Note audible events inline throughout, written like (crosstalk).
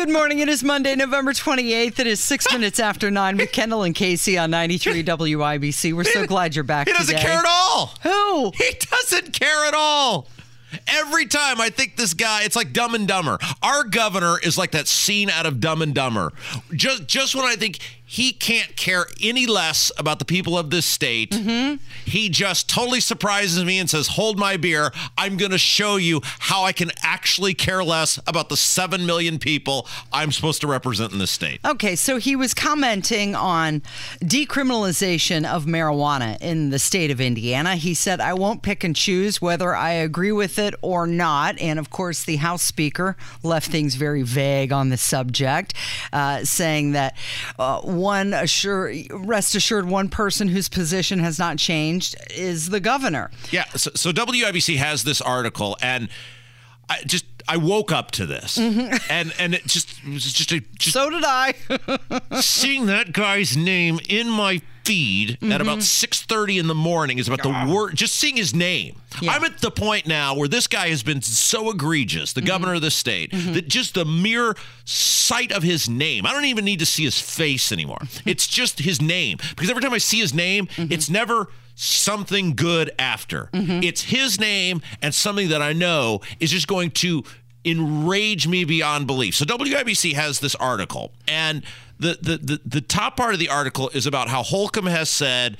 Good morning. It is Monday, November 28th. It is six minutes after nine with Kendall and Casey on 93 WIBC. We're so glad you're back He doesn't today. care at all. Who? He doesn't care at all. Every time I think this guy, it's like Dumb and Dumber. Our governor is like that scene out of Dumb and Dumber. Just, just when I think he can't care any less about the people of this state, he just totally surprises me and says, "Hold my beer. I'm going to show you how I can actually care less about the seven million people I'm supposed to represent in this state." Okay, so he was commenting on decriminalization of marijuana in the state of Indiana. He said, I won't pick and choose whether I agree with it or not. And of course, the House Speaker left things very vague on the subject, uh, saying that uh, one assure, rest assured, one person whose position has not changed is the governor. Yeah. So, so WIBC has this article, and I just I woke up to this, mm-hmm. and and it just it was just a just So did I. (laughs) seeing that guy's name in my feed at about mm-hmm. 6:30 in the morning is about the worst just seeing his name. Yeah. i'm at the point now where this guy has been so egregious the mm-hmm. governor of the state that just the mere sight of his name i don't even need to see his face anymore. (laughs) It's just his name. Because every time i see his name it's never something good after mm-hmm. it's his name and something that i know is just going to enrage me beyond belief. So WIBC has this article, and the the the, the top part of the article is about how Holcomb has said.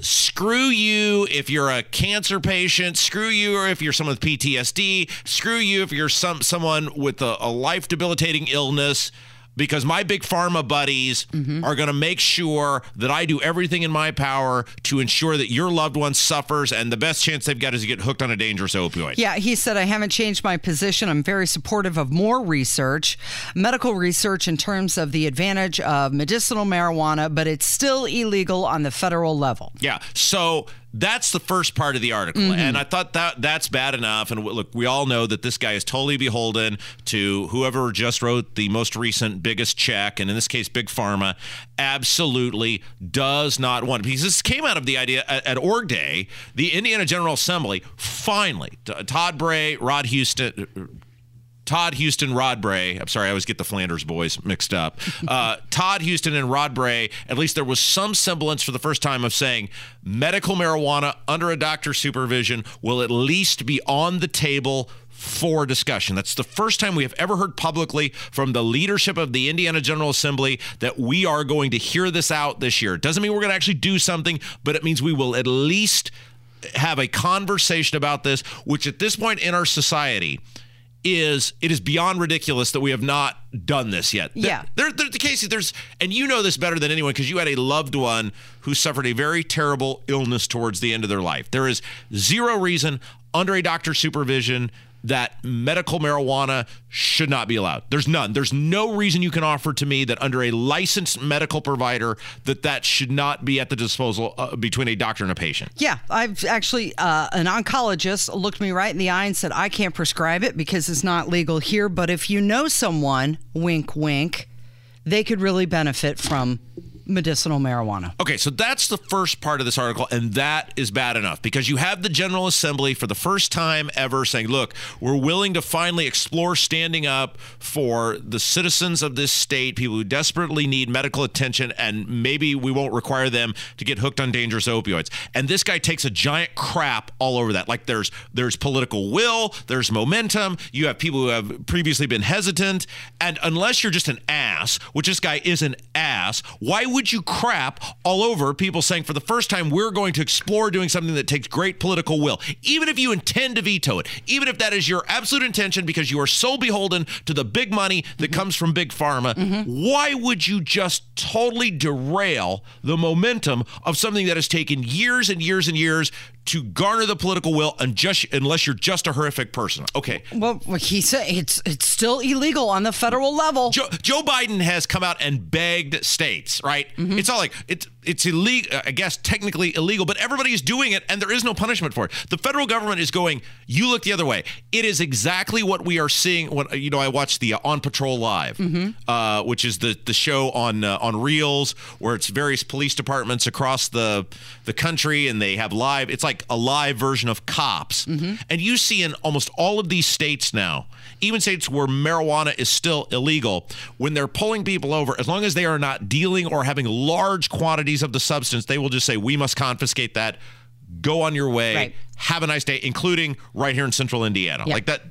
Screw you if you're a cancer patient. Screw you if you're someone with PTSD. Screw you if you're some someone with a, a life debilitating illness. Because my big pharma buddies mm-hmm. are going to make sure that I do everything in my power to ensure that your loved one suffers, and the best chance they've got is to get hooked on a dangerous opioid. Yeah, he said, I haven't changed my position. I'm very supportive of more research, medical research in terms of the advantage of medicinal marijuana, but it's still illegal on the federal level. Yeah. So that's the first part of the article, Mm-hmm. and I thought that that's bad enough. And look, we all know that this guy is totally beholden to whoever just wrote the most recent biggest check, and in this case, Big Pharma. Absolutely does not want because this came out of the idea at, at Org Day, the Indiana General Assembly finally, Todd Bray, Rod Houston. Todd Houston, Rod Bray. I'm sorry, I always get the Flanders boys mixed up. (laughs) Uh, Todd Houston and Rod Bray. At least there was some semblance for the first time of saying medical marijuana under a doctor's supervision will at least be on the table for discussion. That's the first time we have ever heard publicly from the leadership of the Indiana General Assembly that we are going to hear this out this year. It doesn't mean we're going to actually do something, but it means we will at least have a conversation about this, which at this point in our society is it is beyond ridiculous that we have not done this yet. Yeah. There, there, Casey, there's, and you know this better than anyone because you had a loved one who suffered a very terrible illness towards the end of their life. There is zero reason under a doctor's supervision that medical marijuana should not be allowed. There's none. There's no reason you can offer to me that under a licensed medical provider that that should not be at the disposal uh, between a doctor and a patient. Yeah, I've actually, uh, an oncologist looked me right in the eye and said, I can't prescribe it because it's not legal here. But if you know someone, wink, wink, they could really benefit from medicinal marijuana. Okay, so that's the first part of this article, and that is bad enough because you have the General Assembly for the first time ever saying, look, we're willing to finally explore standing up for the citizens of this state, people who desperately need medical attention, and maybe we won't require them to get hooked on dangerous opioids. And this guy takes a giant crap all over that. Like there's there's political will, there's momentum, you have people who have previously been hesitant, and unless you're just an ass, which this guy is an ass. Why would you crap all over people saying for the first time we're going to explore doing something that takes great political will, even if you intend to veto it, even if that is your absolute intention because you are so beholden to the big money that mm-hmm. comes from big pharma? Mm-hmm. Why would you just totally derail the momentum of something that has taken years and years and years to garner the political will and just unless you're just a horrific person. Okay. Well, he said it's it's still illegal on the federal level. Joe, Joe Biden has come out and begged states, right? Mm-hmm. It's all like it's it's illegal. I guess technically illegal, but everybody is doing it, and there is no punishment for it. The federal government is going. You look the other way. It is exactly what we are seeing. What you know, I watched the uh, On Patrol Live, mm-hmm. uh, which is the the show on uh, on Reelz, where it's various police departments across the the country, and they have live. It's like like a live version of cops. Mm-hmm. And you see in almost all of these states now, even states where marijuana is still illegal, when they're pulling people over, as long as they are not dealing or having large quantities of the substance, they will just say, we must confiscate that. Go on your way. Right. Have a nice day, including right here in central Indiana. Like that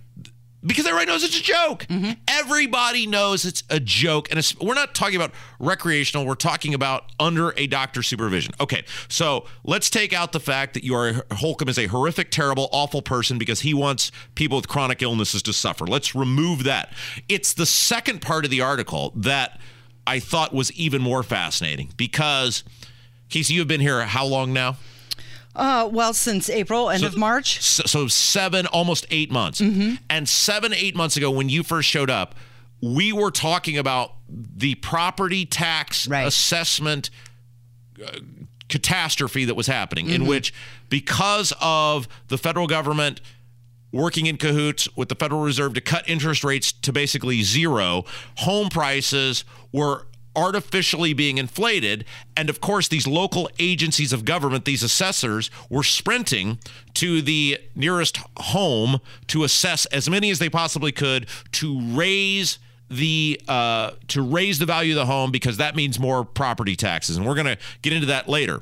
because everybody knows it's a joke. Mm-hmm. Everybody knows it's a joke. And we're not talking about recreational, we're talking about under a doctor's supervision. Okay, so let's take out the fact that you are Holcomb is a horrific, terrible, awful person because he wants people with chronic illnesses to suffer. Let's remove that. It's the second part of the article that I thought was even more fascinating because, Casey, you've been here how long now? Uh, well, since April, end so, of March. So, so, seven, almost eight months. Mm-hmm. And seven, eight months ago, when you first showed up, we were talking about the property tax right. assessment uh, catastrophe that was happening, mm-hmm. in which, because of the federal government working in cahoots with the Federal Reserve to cut interest rates to basically zero, home prices were artificially being inflated. And of course, these local agencies of government, these assessors, were sprinting to the nearest home to assess as many as they possibly could to raise the uh, to raise the value of the home because that means more property taxes. And we're going to get into that later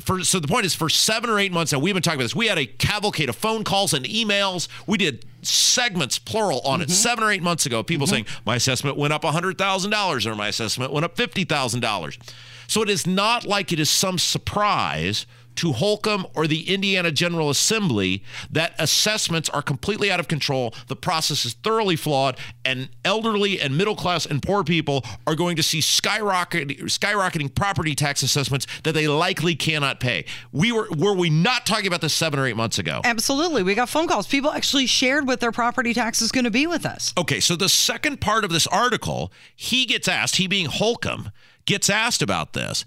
for so the point is for seven or eight months now we've been talking about this we had a cavalcade of phone calls and emails we did segments plural on mm-hmm. it seven or eight months ago people mm-hmm. saying my assessment went up $100000 or my assessment went up $50000 so it is not like it is some surprise to Holcomb or the Indiana General Assembly that assessments are completely out of control, the process is thoroughly flawed, and elderly and middle class and poor people are going to see skyrocketing, skyrocketing property tax assessments that they likely cannot pay. We were were we not talking about this seven or eight months ago? Absolutely. We got phone calls. People actually shared what their property tax is going to be with us. Okay, so the second part of this article, he gets asked, he being Holcomb, gets asked about this.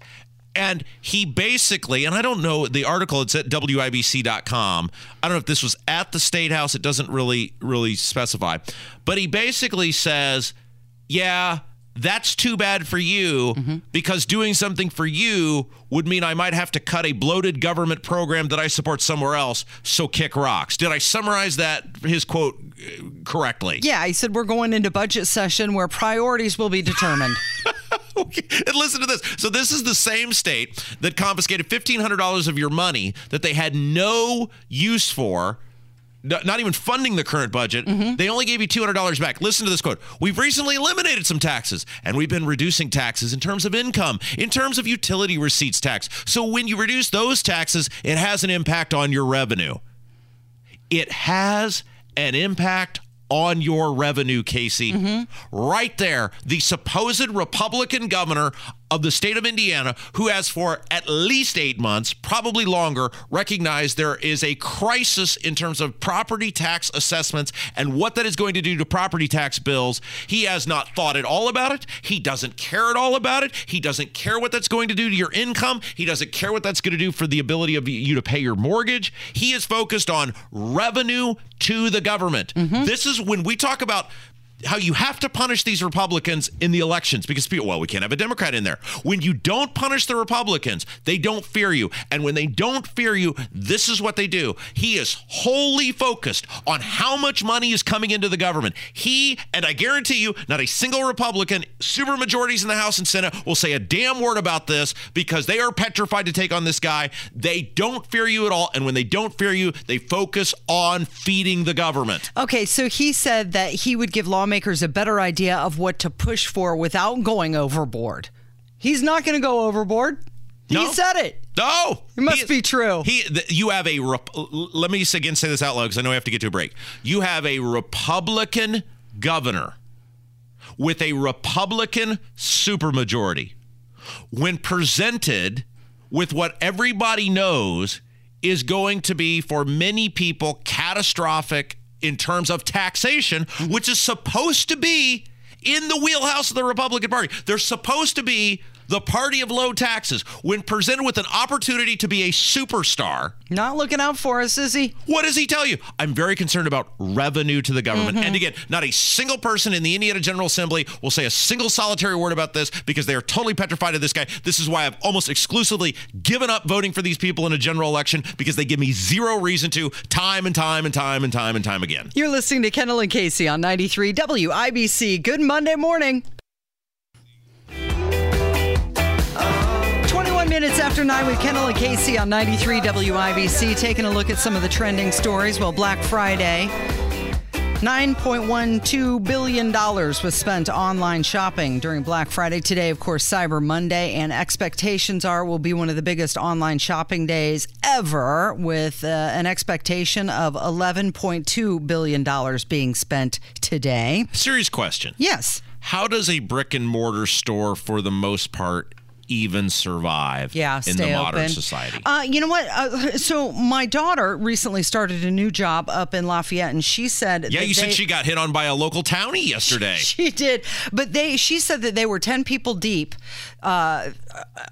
And he basically, and I don't know the article, it's at WIBC.com. I don't know if this was at the State House. It doesn't really, really specify. But he basically says, yeah, that's too bad for you mm-hmm. because doing something for you would mean I might have to cut a bloated government program that I support somewhere else. So kick rocks. Did I summarize that, his quote, correctly? Yeah, he said we're going into budget session where priorities will be determined. (laughs) okay. (laughs) And listen to this. So this is the same state that confiscated $1,500 of your money that they had no use for not even funding the current budget. Mm-hmm. They only gave you $200 back. Listen to this quote. We've recently eliminated some taxes and we've been reducing taxes in terms of income, in terms of utility receipts tax. So when you reduce those taxes, it has an impact on your revenue. It has an impact on your revenue, Casey. Mm-hmm. Right there, the supposed Republican governor of the state of Indiana, who has for at least eight months, probably longer, recognized there is a crisis in terms of property tax assessments and what that is going to do to property tax bills. He has not thought at all about it. He doesn't care at all about it. He doesn't care what that's going to do to your income. He doesn't care what that's going to do for the ability of you to pay your mortgage. He is focused on revenue to the government. Mm-hmm. This is when we talk about how you have to punish these Republicans in the elections because people, well, we can't have a Democrat in there. When you don't punish the Republicans, they don't fear you. And when they don't fear you, this is what they do. He is wholly focused on how much money is coming into the government. He, and I guarantee you, not a single Republican, super majorities in the House and Senate will say a damn word about this because they are petrified to take on this guy. They don't fear you at all. And when they don't fear you, they focus on feeding the government. Okay, so he said that he would give lawmakers lawmakers a better idea of what to push for without going overboard. He's not going to go overboard. No. He said it. No, It must be true. He, you have a. Rep- let me again say this out loud because I know I have to get to a break. You have a Republican governor with a Republican supermajority. When presented with what everybody knows is going to be for many people catastrophic in terms of taxation, which is supposed to be in the wheelhouse of the Republican Party. They're supposed to be the party of low taxes. When presented with an opportunity to be a superstar, Not looking out for us, is he? what does he tell you? I'm very concerned about revenue to the government. Mm-hmm. And again, not a single person in the Indiana General Assembly will say a single solitary word about this because they are totally petrified of this guy. This is why I've almost exclusively given up voting for these people in a general election because they give me zero reason to time and time and time and time and time again. You're listening to Kendall and Casey on 93 WIBC. Good Monday morning. Minutes after 9 with Kendall and Casey on 93 WIBC. Taking a look at some of the trending stories. Well, Black Friday. $9.12 billion was spent online shopping during Black Friday. Today, of course, Cyber Monday, and expectations are will be one of the biggest online shopping days ever, with uh, an expectation of $11.2 billion being spent today. Serious question. Yes. How does a brick and mortar store, for the most part, even survive Yeah, in the modern open. society? Uh, you know what? Uh, so my daughter recently started a new job up in Lafayette, and she said, yeah, you they- said she got hit on by a local townie (laughs) yesterday. She did, but they. She said that they were ten people deep, uh,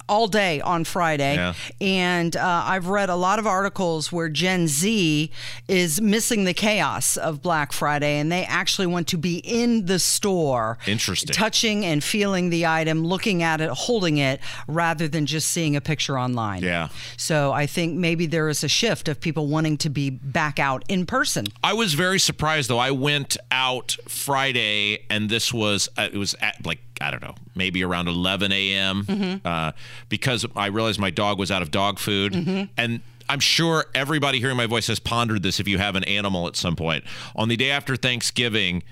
all day on Friday, Yeah. and uh, I've read a lot of articles where Gen Z is missing the chaos of Black Friday, and they actually want to be in the store, Interesting. touching and feeling the item, looking at it, holding it, rather than just seeing a picture online. Yeah. So I think maybe there is a shift of people wanting to be back out in person. I was very surprised though. I went out Friday, and this was uh, it was at like I don't know, maybe around 11 a.m. Uh, because I realized my dog was out of dog food, and I'm sure everybody hearing my voice has pondered this. If you have an animal at some point on the day after Thanksgiving,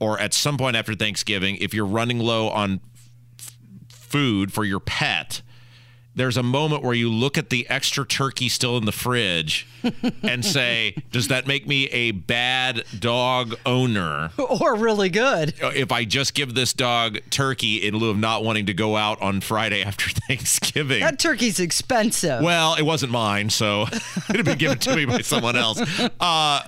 or at some point after Thanksgiving, if you're running low on f- food for your pet. There's a moment where you look at the extra turkey still in the fridge (laughs) and say, Does that make me a bad dog owner (laughs) Or really good. if I just give this dog turkey in lieu of not wanting to go out on Friday (laughs) after Thanksgiving? That turkey's expensive. Well, it wasn't mine, so it had been given to me by someone else. Uh,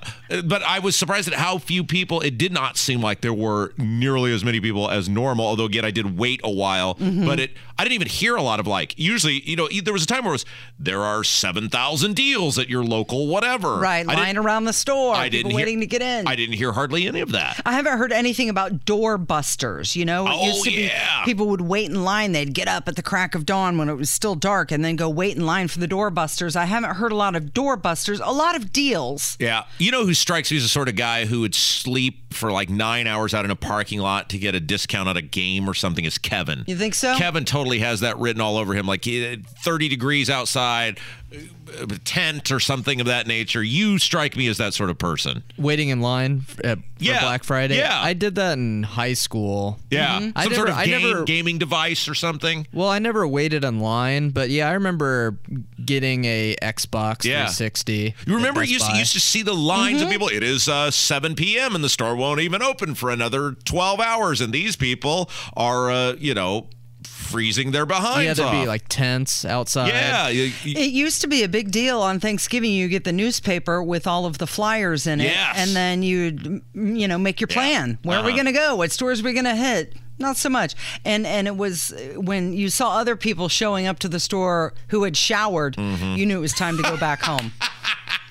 but I was surprised at how few people. It did not seem like there were nearly as many people as normal. Although again, I did wait a while, but it. I didn't even hear a lot of like. Usually, you know, there was a time where it was there are seven thousand deals at your local whatever. Right, I lying around the store, I people didn't hear- waiting to get in. I didn't hear hardly any of that. I haven't heard anything about door busters. You know, it Oh, used to oh, yeah. be people would wait in line. They'd get up at the crack of dawn when it was still dark and then go wait in line for the door busters. I haven't heard a lot of door busters, a lot of deals. Yeah. You know who strikes me as the sort of guy who would sleep for like nine hours out in a parking lot to get a discount on a game or something is Kevin. You think so? Kevin totally has that written all over him. Like he- 30 degrees outside, tent or something of that nature. You strike me as that sort of person. waiting in line at, for Yeah, Black Friday. yeah. I did that in high school. Yeah. Mm-hmm. I Some sort never- of I game, never- gaming device or something. Well, I never waited in line, but yeah, I remember getting a Xbox Yeah. 360. You remember you used, used to see the lines of people. It is uh, 7 p.m. and the store won't even open for another 12 hours. And these people are, uh, you know, freezing their behinds Yeah, there'd off. be like tents outside. yeah. you- you- It used to be a big deal on Thanksgiving. You get the newspaper with all of the flyers in it, Yes. and then you, would you know, make your plan. Where are we Uh-huh. going to go? What stores are we going to hit? Not so much. And and it was uh, when you saw other people showing up to the store who had showered, Mm-hmm. you knew it was time to go back home. (laughs)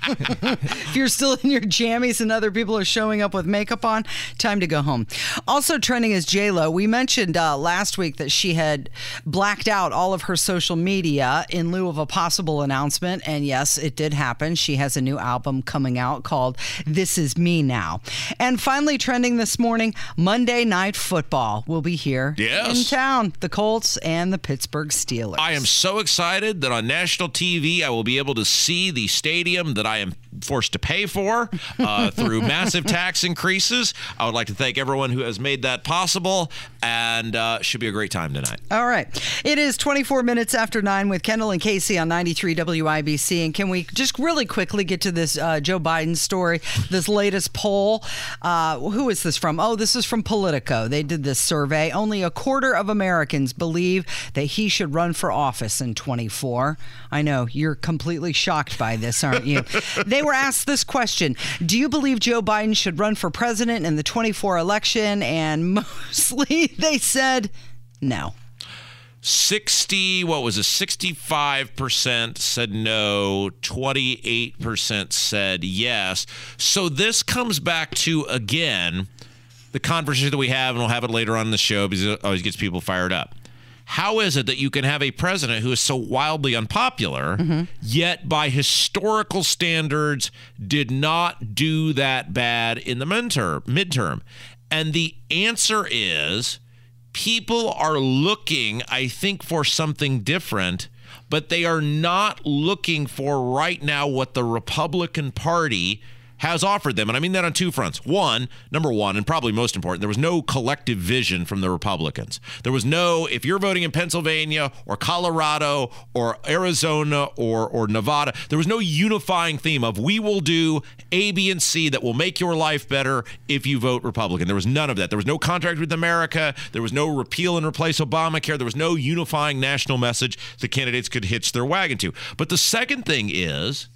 if you're still in your jammies and other people are showing up with makeup on, time to go home. Also trending is J Lo. We mentioned uh, last week that she had blacked out all of her social media in lieu of a possible announcement, and yes, it did happen. She has a new album coming out called "This Is Me Now." And finally, trending this morning, Monday Night Football will be here Yes. in town. The Colts and the Pittsburgh Steelers. I am so excited that on national TV I will be able to see the stadium that I am forced to pay for uh, (laughs) through massive tax increases. I would like to thank everyone who has made that possible, and uh, should be a great time tonight. All right. It is 24 minutes after 9 with Kendall and Casey on 93 WIBC. And can we just really quickly get to this uh, Joe Biden story, this latest poll? Uh, who is this from? Oh, this is from Politico. They did this survey. Only a quarter of Americans believe that he should run for office in 24. I know you're completely shocked by this, aren't you? (laughs) they were asked this question Do you believe Joe Biden should run for president in the 24 election? And mostly (laughs) they said no. 60 what was it 65% said no 28% said yes so this comes back to again the conversation that we have and we'll have it later on in the show because it always gets people fired up how is it that you can have a president who is so wildly unpopular, mm-hmm. yet by historical standards did not do that bad in the midterm? midterm? And the answer is people are looking, I think, for something different, but they are not looking for right now what the Republican Party has offered them. And I mean that on two fronts. One, number one, and probably most important, there was no collective vision from the Republicans. There was no, if you're voting in Pennsylvania or Colorado or Arizona or, or Nevada, there was no unifying theme of we will do A, B, and C that will make your life better if you vote Republican. There was none of that. There was no contract with America. There was no repeal and replace Obamacare. There was no unifying national message the candidates could hitch their wagon to. But the second thing is,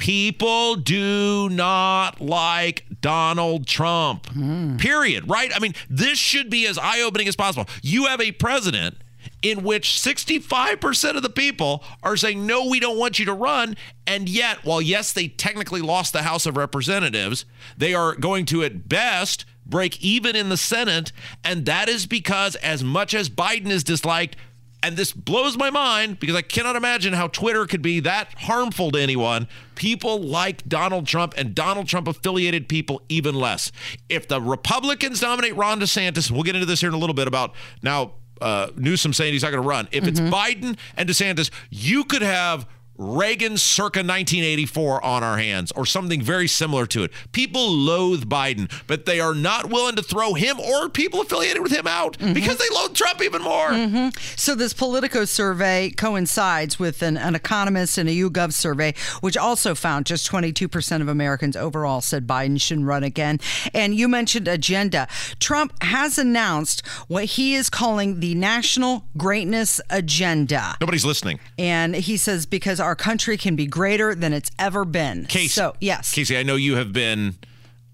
People do not like Donald Trump. Mm. Period. Right? I mean, this should be as eye opening as possible. You have a president in which 65% of the people are saying, no, we don't want you to run. And yet, while yes, they technically lost the House of Representatives, they are going to, at best, break even in the Senate. And that is because, as much as Biden is disliked, and this blows my mind because I cannot imagine how Twitter could be that harmful to anyone. People like Donald Trump and Donald Trump affiliated people even less. If the Republicans nominate Ron DeSantis, we'll get into this here in a little bit about now uh, Newsom saying he's not going to run. If mm-hmm. it's Biden and DeSantis, you could have Reagan circa 1984 on our hands or something very similar to it. People loathe Biden, but they are not willing to throw him or people affiliated with him out mm-hmm. because they loathe Trump even more. Mm-hmm. So, this Politico survey coincides with an, an economist and a YouGov survey, which also found just 22% of Americans overall said Biden shouldn't run again. And you mentioned agenda. Trump has announced what he is calling the National Greatness Agenda. Nobody's listening. And he says because our our country can be greater than it's ever been. Casey, so, yes. Casey, I know you have been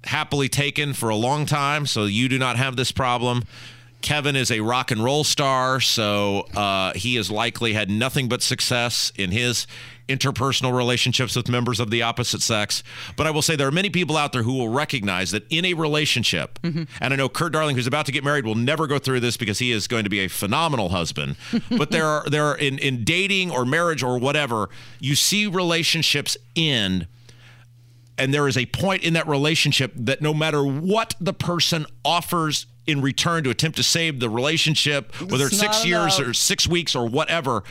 happily taken for a long time, so you do not have this problem. Kevin is a rock and roll star, so uh, he has likely had nothing but success in his interpersonal relationships with members of the opposite sex. But I will say there are many people out there who will recognize that in a relationship, mm-hmm. and I know Kurt Darling, who's about to get married, will never go through this because he is going to be a phenomenal husband. (laughs) but there are there are in, in dating or marriage or whatever, you see relationships end and there is a point in that relationship that no matter what the person offers in return to attempt to save the relationship, whether it's, six years or six weeks or whatever,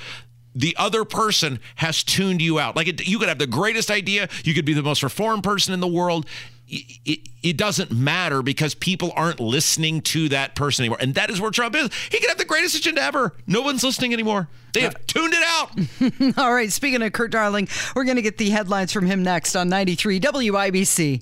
the other person has tuned you out. Like it, you could have the greatest idea, you could be the most reformed person in the world. It, it, it, doesn't matter because people aren't listening to that person anymore. And that is where Trump is. He could have the greatest agenda ever. No one's listening anymore. They have uh, tuned it out. (laughs) All right. Speaking of Kurt Darling, we're going to get the headlines from him next on 93 WIBC.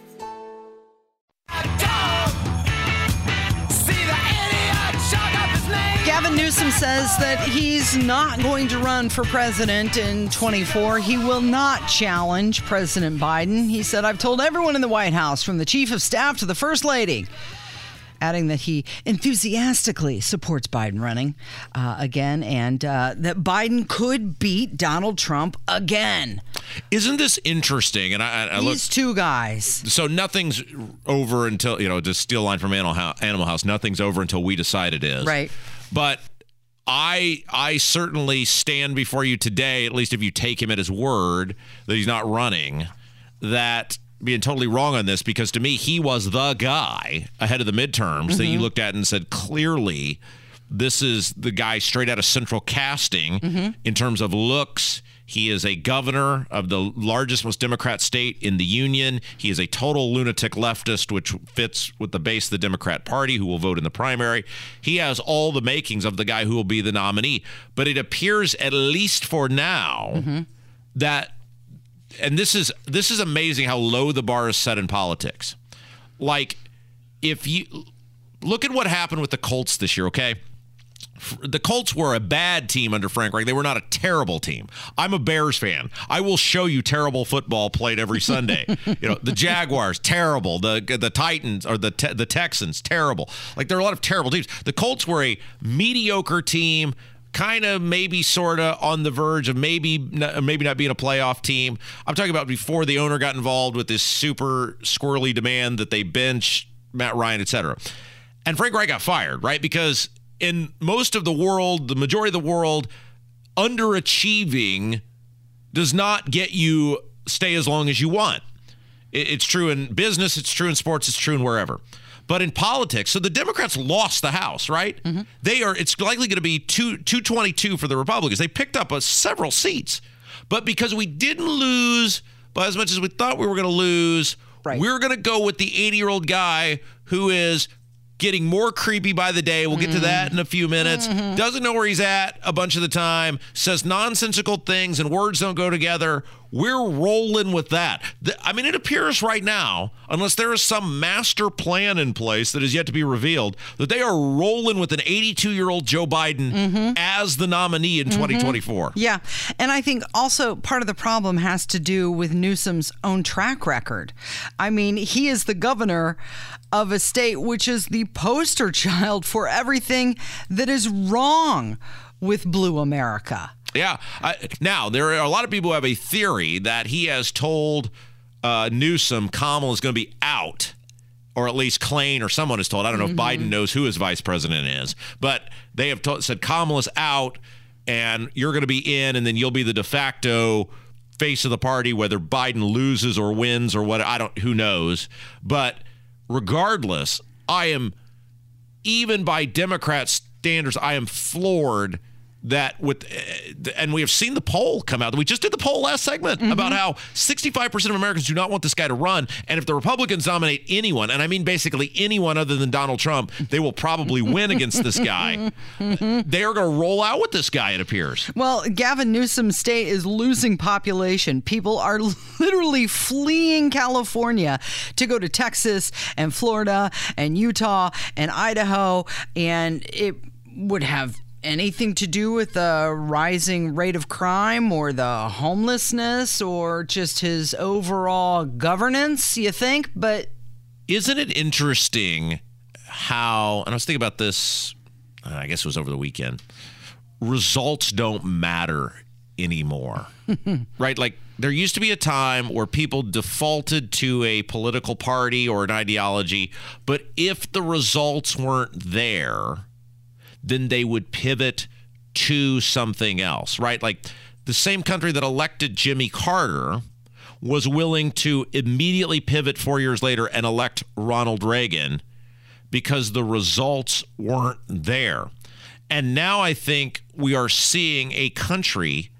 Gavin Newsom says that he's not going to run for president in 24. He will not challenge President Biden. He said, I've told everyone in the White House, from the chief of staff to the first lady, adding that he enthusiastically supports Biden running uh, again and uh, that Biden could beat Donald Trump again. Isn't this interesting? And I, I these look, two guys. So nothing's over until you know. To steal line from Animal House, Animal House, nothing's over until we decide it is. Right. But I I certainly stand before you today, at least if you take him at his word that he's not running, that being totally wrong on this because to me he was the guy ahead of the midterms mm-hmm. that you mm-hmm. looked at and said clearly this is the guy straight out of central casting mm-hmm. in terms of looks he is a governor of the largest, most Democrat state in the union. He is a total lunatic leftist, which fits with the base of the Democrat Party, who will vote in the primary. He has all the makings of the guy who will be the nominee. But it appears, at least for now, mm-hmm. that, and this is this is amazing how low the bar is set in politics. Like, if you look at what happened with the Colts this year, okay? The Colts were a bad team under Frank Reich. They were not a terrible team. I'm a Bears fan. I will show you terrible football played every (laughs) Sunday. you know, the Jaguars terrible. The the Titans or the the Texans terrible. Like there are a lot of terrible teams. The Colts were a mediocre team kind of maybe sort of on the verge of maybe maybe not being a playoff team. I'm talking about before the owner got involved with this super squirrely demand that they bench Matt Ryan, etc. And Frank Reich got fired, right? Because in most of the world, the majority of the world, underachieving does not get you stay as long as you want. It's true in business, it's true in sports, it's true in wherever. But in politics, so the Democrats lost the House, right? Mm-hmm. They are. It's likely going to be two two twenty two for the Republicans. They picked up a, several seats, but because we didn't lose by as much as we thought we were going to lose, right. we're going to go with the eighty year old guy who is getting more creepy by the day. We'll get to that in a few minutes. Mm-hmm. Doesn't know where he's at a bunch of the time, says nonsensical things, and words don't go together. We're rolling with that. I mean, it appears right now, unless there is some master plan in place that is yet to be revealed, that they are rolling with an 82 year old Joe Biden mm-hmm. as the nominee in mm-hmm. 2024. Yeah. And I think also part of the problem has to do with Newsom's own track record. I mean, he is the governor of a state which is the poster (laughs) child for everything that is wrong with Blue America. Yeah. I, now, there are a lot of people who have a theory that he has told uh, Newsom Kamala is going to be out, or at least Klain or someone has told. I don't know mm-hmm. if Biden knows who his vice president is, but they have told, said Kamala's out and you're going to be in, and then you'll be the de facto face of the party, whether Biden loses or wins or what. I don't, who knows. But regardless, I am, even by Democrat standards, I am floored that with and we have seen the poll come out. We just did the poll last segment mm-hmm. about how 65% of americans do not want this guy to run. And if the republicans nominate anyone and i mean basically anyone other than donald trump they will probably (laughs) win against this guy. Mm-hmm. they are going to roll out with this guy it appears. Well gavin newsom's state is losing population. People are (laughs) literally fleeing california to go to texas and florida and utah and idaho and it would have anything to do with the rising rate of crime or the homelessness or just his overall governance, you think? But isn't it interesting how, and I was thinking about this, uh, I guess it was over the weekend, results don't matter anymore, (laughs) right? Like, there used to be a time where people defaulted to a political party or an ideology, but if the results weren't there, then they would pivot to something else, right? Like the same country that elected Jimmy Carter was willing to immediately pivot four years later and elect Ronald Reagan because the results weren't there. And now I think we are seeing a country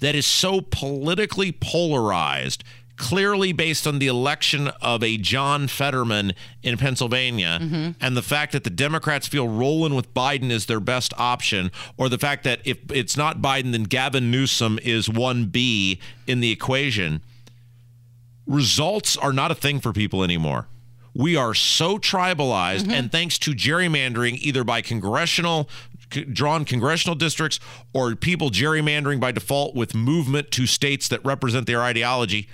that is so politically polarized clearly based on the election of a John Fetterman in Pennsylvania mm-hmm. and the fact that the Democrats feel rolling with Biden is their best option, or the fact that if it's not Biden, then Gavin Newsom is 1B in the equation. Results are not a thing for people anymore. We are so tribalized, mm-hmm. and thanks to gerrymandering, either by congressional drawn congressional districts or people gerrymandering by default with movement to states that represent their ideology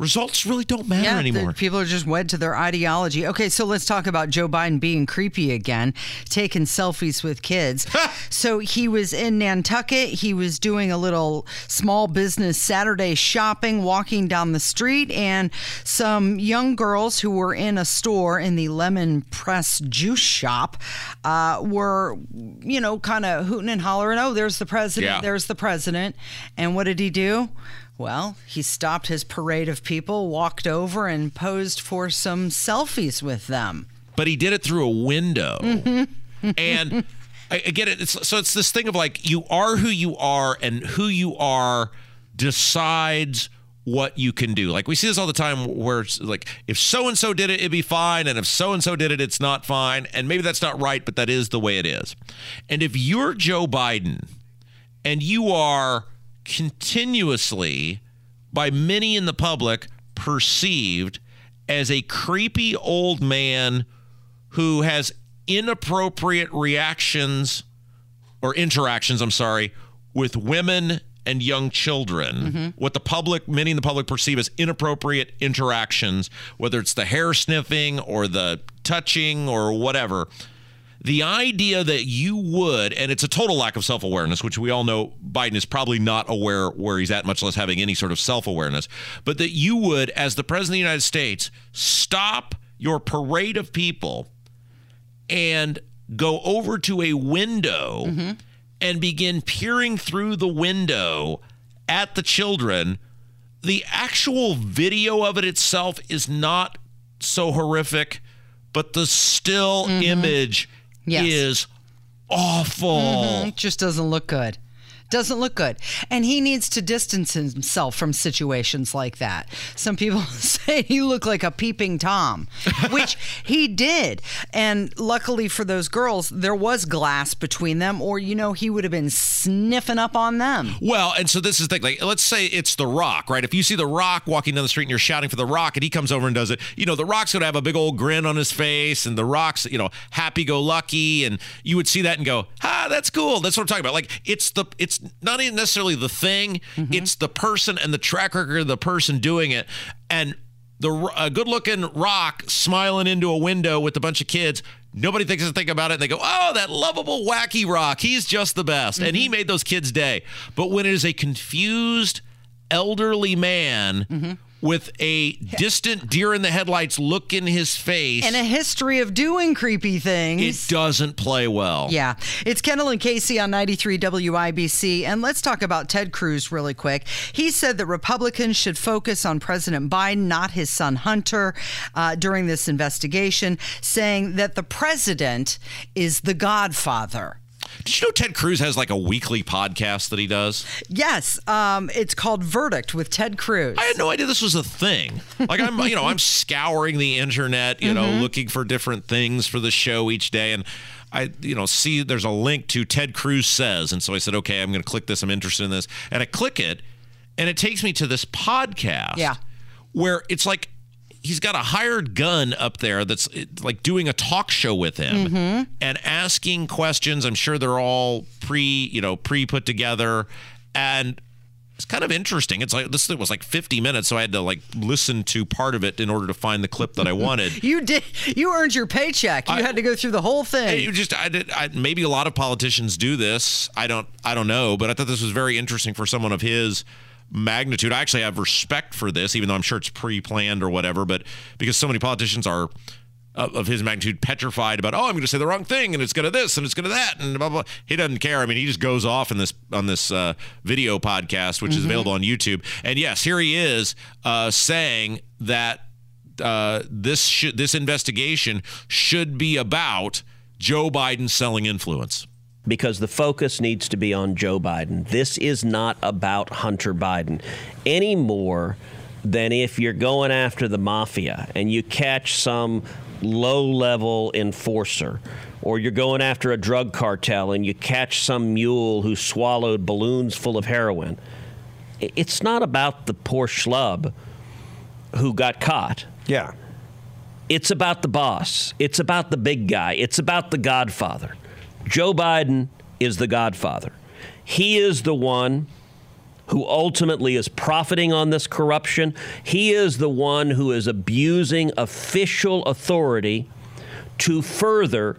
results really don't matter yeah, anymore. people are just wed to their ideology. Okay, so let's talk about Joe Biden being creepy again, taking selfies with kids. (laughs) so he was in Nantucket. He was doing a little small business Saturday shopping, walking down the street, and some young girls who were in a store in the Lemon Press juice shop uh, were, you know, kind of hooting and hollering, oh, there's the president, yeah. there's the president. And what did he do? Well, he stopped his parade of people, walked over, and posed for some selfies with them. But he did it through a window. Mm-hmm. and (laughs) I, I get it. It's, so it's this thing of like, you are who you are, and who you are decides what you can do. Like we see this all the time where it's like if so and so did it it'd be fine and if so and so did it it's not fine and maybe that's not right but that is the way it is. And if you're Joe Biden and you are continuously by many in the public perceived as a creepy old man who has inappropriate reactions or interactions, I'm sorry, with women and young children, mm-hmm. what the public, many in the public perceive as inappropriate interactions, whether it's the hair sniffing or the touching or whatever. The idea that you would, and it's a total lack of self awareness, which we all know Biden is probably not aware where he's at, much less having any sort of self awareness, but that you would, as the President of the United States, stop your parade of people and go over to a window mm-hmm. and begin peering through the window at the children, the actual video of it itself is not so horrific, but the still mm-hmm. image Yes. is awful. It just doesn't look good. Doesn't look good. And he needs to distance himself from situations like that. Some people (laughs) say he looked like a peeping Tom, which (laughs) he did. And luckily for those girls, there was glass between them, or, you know, he would have been sniffing up on them. Well, and so this is the thing. Like, let's say it's The Rock, right? If you see The Rock walking down the street and you're shouting for The Rock, and he comes over and does it, you know, The Rock's going to have a big old grin on his face, and The Rock's, you know, happy-go-lucky, and you would see that and go, "Ah, that's cool." That's what I'm talking about. Like, it's the, it's not even necessarily the thing; mm-hmm. it's the person and the track record of the person doing it, and the a good-looking Rock smiling into a window with a bunch of kids. Nobody thinks to think about it. And they go, "Oh, that lovable, wacky Rock. He's just the best," and he mm-hmm. made those kids' day. But when it is a confused, elderly man mm-hmm. With a distant deer in the headlights look in his face, And a history of doing creepy things. it doesn't play well. Yeah. It's Kendall and Casey on 93 WIBC. And let's talk about Ted Cruz really quick. He said that Republicans should focus on President Biden, not his son Hunter, uh, during this investigation, saying that the president is the godfather. Did you know Ted Cruz has like a weekly podcast that he does? Yes, um, it's called Verdict with Ted Cruz. I had no idea this was a thing. Like I'm, you know, I'm scouring the internet, you know, looking for different things for the show each day, and I, you know, see there's a link to Ted Cruz says, and so I said, okay, I'm going to click this. I'm interested in this, and I click it, and it takes me to this podcast. Yeah. where it's like he's got a hired gun up there that's like doing a talk show with him mm-hmm. and asking questions. I'm sure they're all pre, you know, pre put together, and it's kind of interesting. It's like this thing was like 50 minutes, so I had to like listen to part of it in order to find the clip that I wanted. (laughs) you did. You earned your paycheck. You I- had to go through the whole thing. Hey, you just I did I, maybe a lot of politicians do this. I don't I don't know, but I thought this was very interesting for someone of his magnitude. I actually have respect for this, even though I'm sure it's pre-planned or whatever. But because so many politicians are of of his magnitude petrified about, oh, I'm going to say the wrong thing, and it's going to this, and it's going to that, and blah blah. He doesn't care. I mean, he just goes off in this on this uh, video podcast, which is available on YouTube. And yes, here he is uh, saying that uh, this should this investigation should be about Joe Biden selling influence. Because the focus needs to be on Joe Biden. This is not about Hunter Biden any more than if you're going after the mafia and you catch some low level enforcer. Or you're going after a drug cartel and you catch some mule who swallowed balloons full of heroin. It's not about the poor schlub who got caught. Yeah. It's about the boss. It's about the big guy. It's about the godfather. Joe Biden is the godfather. He is the one who ultimately is profiting on this corruption. He is the one who is abusing official authority to further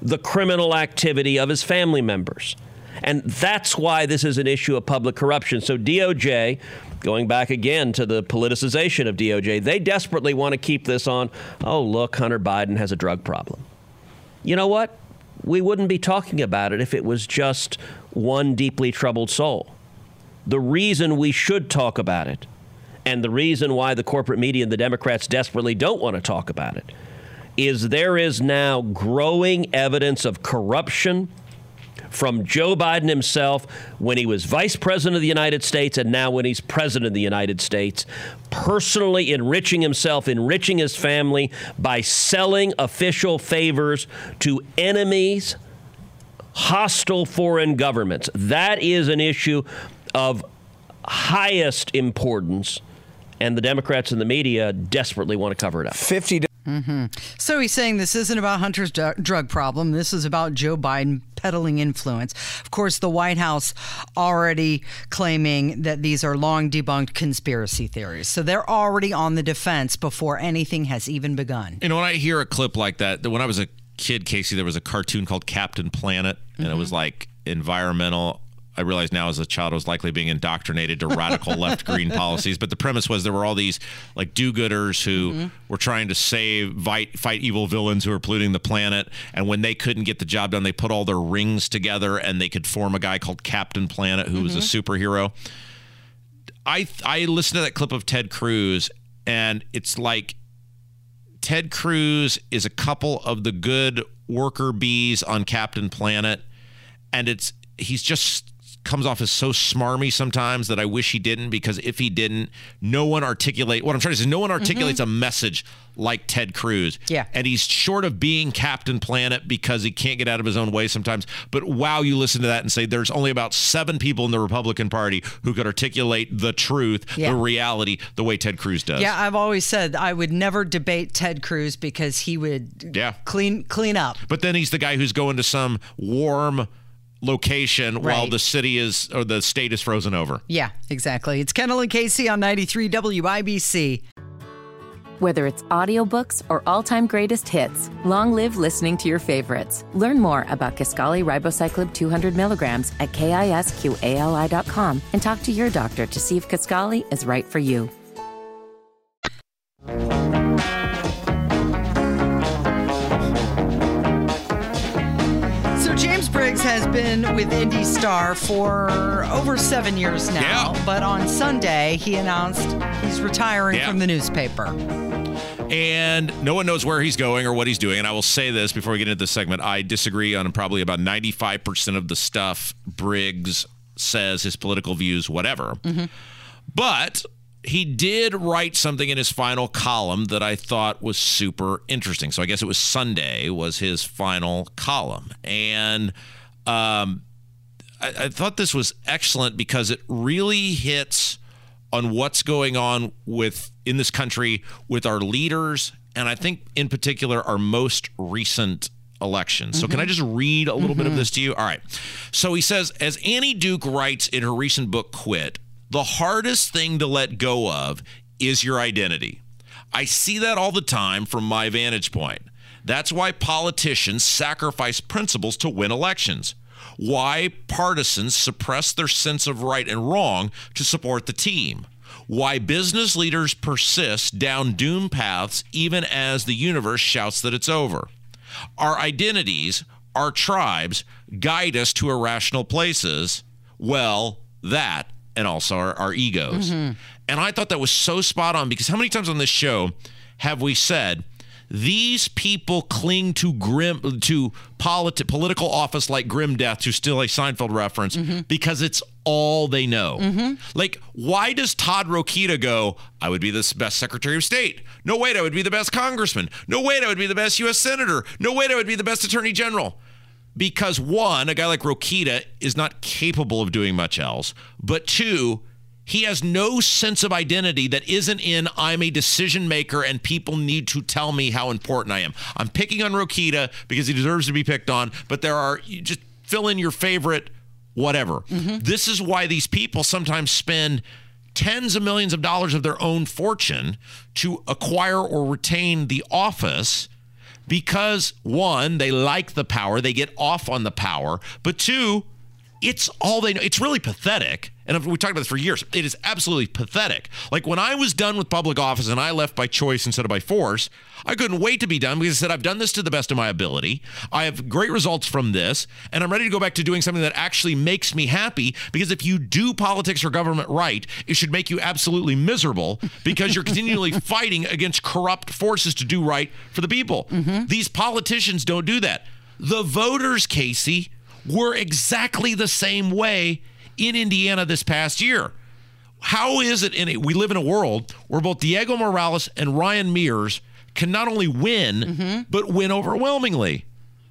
the criminal activity of his family members. And that's why this is an issue of public corruption. So, DOJ, going back again to the politicization of DOJ, they desperately want to keep this on. Oh, look, Hunter Biden has a drug problem. You know what? We wouldn't be talking about it if it was just one deeply troubled soul. the reason we should talk about it and the reason why the corporate media and the Democrats desperately don't want to talk about it is there is now growing evidence of corruption from Joe Biden himself when he was vice president of the United States and now when he's president of the United States, personally enriching himself, enriching his family by selling official favors to enemies, hostile foreign governments. That is an issue of highest importance, and the Democrats and the media desperately want to cover it up. 50 mm-hmm. So he's saying this isn't about Hunter's du- drug problem. This is about Joe Biden peddling influence. Of course, the White House already claiming that these are long debunked conspiracy theories. So they're already on the defense before anything has even begun. You know, when I hear a clip like that, when I was a kid, Casey, there was a cartoon called Captain Planet, and it was mm-hmm. like environmental. I realize now as a child I was likely being indoctrinated to radical left (laughs) green policies, but the premise was there were all these like do-gooders who mm-hmm. were trying to save fight, fight evil villains who were polluting the planet, and when they couldn't get the job done, they put all their rings together and they could form a guy called Captain Planet who was a mm-hmm. superhero. I I listened to that clip of Ted Cruz, and it's like Ted Cruz is a couple of the good worker bees on Captain Planet, and it's he's just comes off as so smarmy sometimes that I wish he didn't because if he didn't, no one articulate what I'm trying to say. No one articulates mm-hmm. a message like Ted Cruz. Yeah. and he's short of being Captain Planet because he can't get out of his own way sometimes. But wow, you listen to that and say there's only about seven people in the Republican Party who could articulate the truth, Yeah. the reality, the way Ted Cruz does. Yeah, I've always said I would never debate Ted Cruz because he would Yeah. clean clean up. But then he's the guy who's going to some warm location while the city is or the state is frozen over. Yeah, exactly. It's Kendall and Casey on 93 WIBC. Whether it's audiobooks or all-time greatest hits, long live listening to your favorites. Learn more about Kisqali Ribociclib 200 milligrams at kisqali.com and talk to your doctor to see if Kisqali is right for you. Briggs has been with Indy Star for over seven years now, Yeah. but on Sunday he announced he's retiring Yeah. from the newspaper. And no one knows where he's going or what he's doing. And I will say this before we get into this segment I disagree on probably about 95% of the stuff Briggs says, his political views, whatever. Mm-hmm. But he did write something in his final column that I thought was super interesting. So I guess it was Sunday was his final column. And um, I, I thought this was excellent because it really hits on what's going on with in this country with our leaders, and I think in particular our most recent election. So can I just read a little bit of this to you? All right. So he says, as Annie Duke writes in her recent book, Quit, the hardest thing to let go of is your identity. I see that all the time from my vantage point. That's why politicians sacrifice principles to win elections. Why partisans suppress their sense of right and wrong to support the team. Why business leaders persist down doom paths even as the universe shouts that it's over. Our identities, our tribes, guide us to irrational places. Well, that and also our, our egos. Mm-hmm. And I thought that was so spot on because how many times on this show have we said these people cling to grim to politi- political office like grim death to still a Seinfeld reference mm-hmm. because it's all they know. Mm-hmm. Like, why does Todd Rokita go, I would be the best Secretary of State? No, wait, I would be the best congressman. No, wait, I would be the best U.S. Senator. No, wait, I would be the best Attorney General because one, a guy like Rokita is not capable of doing much else, but two, he has no sense of identity that isn't in I'm a decision maker and people need to tell me how important I am. I'm picking on Rokita because he deserves to be picked on, but there are you just fill in your favorite whatever. Mm-hmm. This is why these people sometimes spend tens of millions of dollars of their own fortune to acquire or retain the office because one, they like the power, they get off on the power, but two, it's all they know. It's really pathetic. And we talked about this for years. It is absolutely pathetic. Like when I was done with public office and I left by choice instead of by force, I couldn't wait to be done because I said I've done this to the best of my ability. I have great results from this, and I'm ready to go back to doing something that actually makes me happy. Because if you do politics or government right, it should make you absolutely miserable because you're continually (laughs) fighting against corrupt forces to do right for the people. Mm-hmm. These politicians don't do that. The voters, Casey, were exactly the same way in Indiana this past year. How is it in a, we live in a world where both Diego Morales and Ryan Mears can not only win mm-hmm. but win overwhelmingly?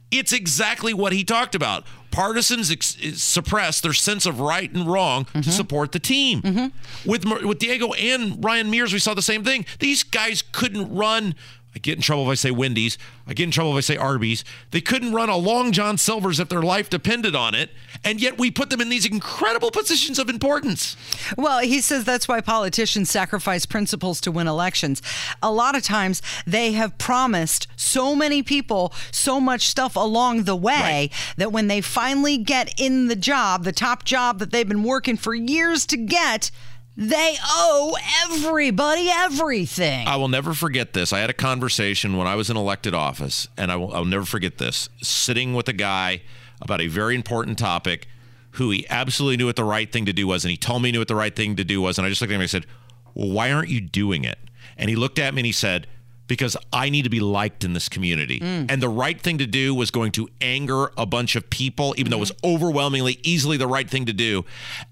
It's exactly what he talked about. Partisans ex- suppress their sense of right and wrong to mm-hmm. support the team. Mm-hmm. With with Diego and Ryan Mears, we saw the same thing. These guys couldn't run. I get in trouble if I say Wendy's. I get in trouble if I say Arby's. They couldn't run a Long John Silver's if their life depended on it, and yet we put them in these incredible positions of importance. Well, he says that's why politicians sacrifice principles to win elections. A lot of times they have promised so many people so much stuff along the way that when they finally get in the job, the top job that they've been working for years to get, they owe everybody everything. I will never forget this. I had a conversation when I was in elected office, and I will, I'll never forget this. Sitting with a guy about a very important topic who he absolutely knew what the right thing to do was, and he told me he knew what the right thing to do was. And I just looked at him and I said, Well, why aren't you doing it? And he looked at me and he said, because I need to be liked in this community. Mm. And the right thing to do was going to anger a bunch of people, even though it was overwhelmingly easily the right thing to do.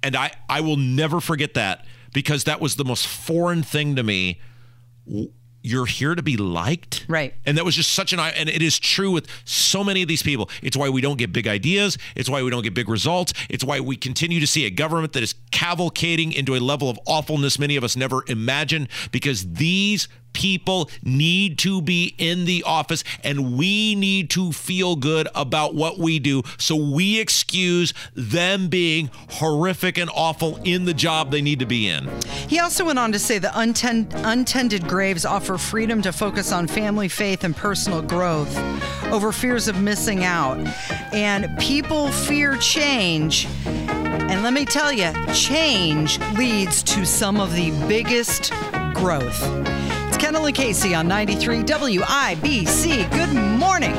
And I, I will never forget that because that was the most foreign thing to me. You're here to be liked. Right. And that was just such an, and it is true with so many of these people. It's why we don't get big ideas. It's why we don't get big results. It's why we continue to see a government that is cavalcading into a level of awfulness many of us never imagined because these people need to be in the office and we need to feel good about what we do. So we excuse them being horrific and awful in the job they need to be in. He also went on to say the untend- untended graves offer freedom to focus on family, faith, and personal growth over fears of missing out. And people fear change. And let me tell you, change leads to some of the biggest growth. It's Kendall and Casey on 93 WIBC. Good morning.